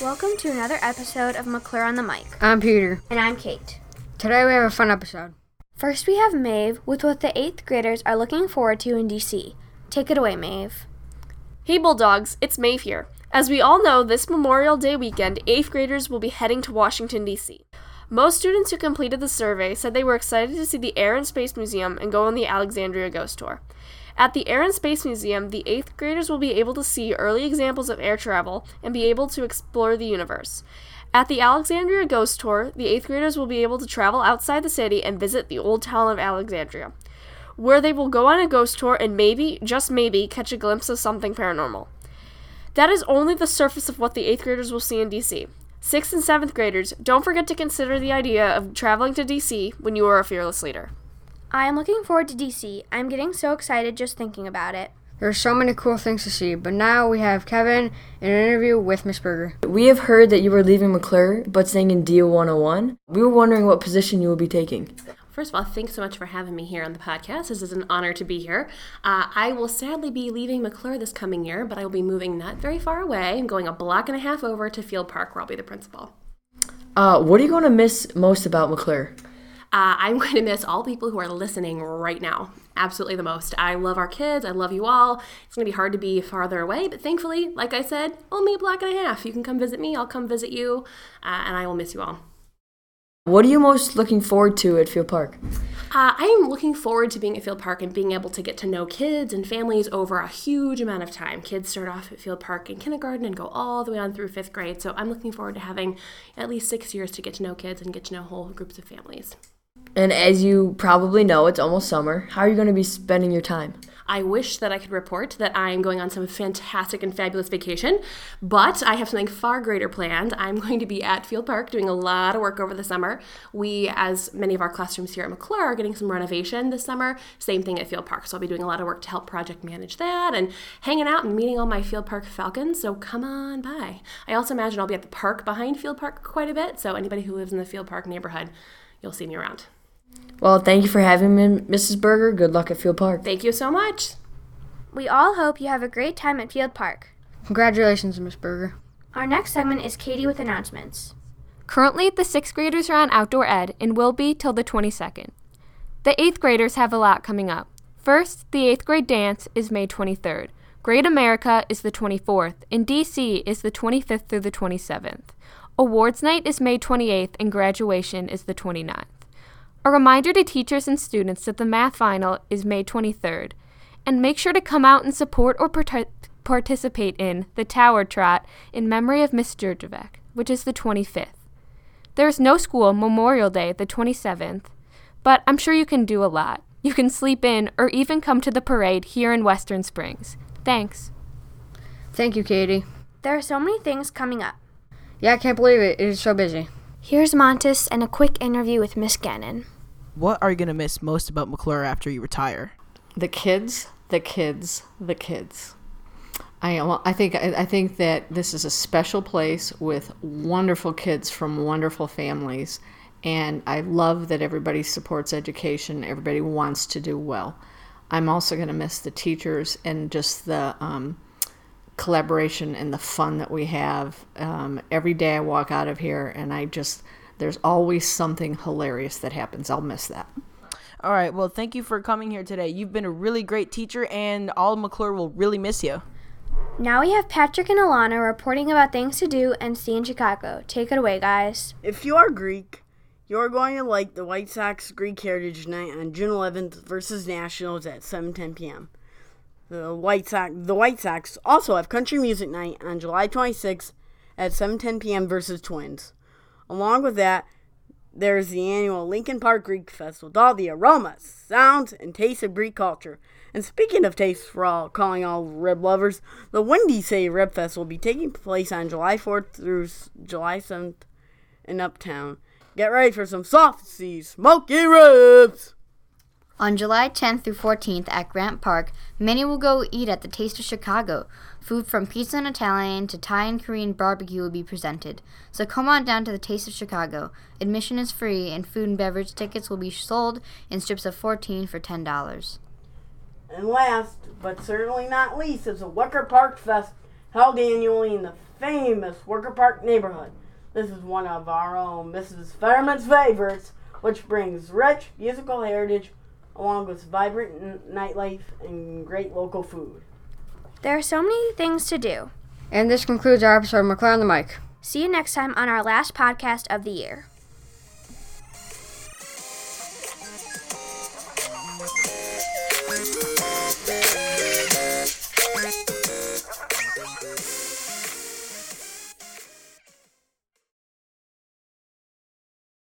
Welcome to another episode of McClure on the Mic. I'm Peter. And I'm Kate. Today we have a fun episode. First, we have Maeve with what the 8th graders are looking forward to in DC. Take it away, Maeve. Hey Bulldogs, it's Maeve here. As we all know, this Memorial Day weekend, 8th graders will be heading to Washington, D.C. Most students who completed the survey said they were excited to see the Air and Space Museum and go on the Alexandria Ghost Tour. At the Air and Space Museum, the 8th graders will be able to see early examples of air travel and be able to explore the universe. At the Alexandria Ghost Tour, the 8th graders will be able to travel outside the city and visit the old town of Alexandria, where they will go on a ghost tour and maybe, just maybe, catch a glimpse of something paranormal. That is only the surface of what the 8th graders will see in DC. 6th and 7th graders, don't forget to consider the idea of traveling to DC when you are a fearless leader. I am looking forward to DC. I'm getting so excited just thinking about it. There are so many cool things to see, but now we have Kevin in an interview with Miss Berger. We have heard that you were leaving McClure but staying in DO 101. We were wondering what position you will be taking. First of all, thanks so much for having me here on the podcast. This is an honor to be here. Uh, I will sadly be leaving McClure this coming year, but I will be moving not very far away. I'm going a block and a half over to Field Park, where I'll be the principal. Uh, what are you going to miss most about McClure? Uh, I'm going to miss all people who are listening right now. Absolutely the most. I love our kids. I love you all. It's going to be hard to be farther away, but thankfully, like I said, only a block and a half. You can come visit me. I'll come visit you, uh, and I will miss you all. What are you most looking forward to at Field Park? Uh, I am looking forward to being at Field Park and being able to get to know kids and families over a huge amount of time. Kids start off at Field Park in kindergarten and go all the way on through fifth grade. So I'm looking forward to having at least six years to get to know kids and get to know whole groups of families. And as you probably know, it's almost summer. How are you going to be spending your time? I wish that I could report that I am going on some fantastic and fabulous vacation, but I have something far greater planned. I'm going to be at Field Park doing a lot of work over the summer. We, as many of our classrooms here at McClure, are getting some renovation this summer. Same thing at Field Park. So I'll be doing a lot of work to help project manage that and hanging out and meeting all my Field Park Falcons. So come on by. I also imagine I'll be at the park behind Field Park quite a bit. So anybody who lives in the Field Park neighborhood, you'll see me around. Well, thank you for having me, Mrs. Berger. Good luck at Field Park. Thank you so much. We all hope you have a great time at Field Park. Congratulations, Miss Berger. Our next segment is Katie with announcements. Currently, the sixth graders are on outdoor ed and will be till the 22nd. The eighth graders have a lot coming up. First, the eighth grade dance is May 23rd. Great America is the 24th, and DC is the 25th through the 27th. Awards night is May 28th, and graduation is the 29th. A reminder to teachers and students that the math final is May 23rd. And make sure to come out and support or part- participate in the Tower Trot in memory of Miss Jurjevic, which is the 25th. There is no school Memorial Day, the 27th, but I'm sure you can do a lot. You can sleep in or even come to the parade here in Western Springs. Thanks. Thank you, Katie. There are so many things coming up. Yeah, I can't believe it. It is so busy. Here's Montes and a quick interview with Miss Gannon. What are you going to miss most about McClure after you retire? The kids, the kids, the kids. I I think I think that this is a special place with wonderful kids from wonderful families, and I love that everybody supports education. Everybody wants to do well. I'm also going to miss the teachers and just the um, collaboration and the fun that we have. Um, every day I walk out of here, and I just there's always something hilarious that happens. I'll miss that. All right. Well, thank you for coming here today. You've been a really great teacher, and all of McClure will really miss you. Now we have Patrick and Alana reporting about things to do and see in Chicago. Take it away, guys. If you are Greek, you're going to like the White Sox Greek Heritage Night on June 11th versus Nationals at 7:10 p.m. The White Sox, the White Sox also have Country Music Night on July 26th at 7:10 p.m. versus Twins. Along with that, there's the annual Lincoln Park Greek Festival with all the aromas, sounds, and tastes of Greek culture. And speaking of tastes for all calling all rib lovers, the Windy City Rib Fest will be taking place on July 4th through July 7th in Uptown. Get ready for some soft seas, smoky ribs! On July 10th through 14th at Grant Park, many will go eat at the Taste of Chicago. Food from pizza and Italian to Thai and Korean barbecue will be presented. So come on down to the Taste of Chicago. Admission is free, and food and beverage tickets will be sold in strips of 14 for $10. And last, but certainly not least, is the Wicker Park Fest held annually in the famous Wicker Park neighborhood. This is one of our own Mrs. Fairman's favorites, which brings rich musical heritage along with vibrant n- nightlife and great local food. There are so many things to do. And this concludes our episode of McClure on the Mic. See you next time on our last podcast of the year.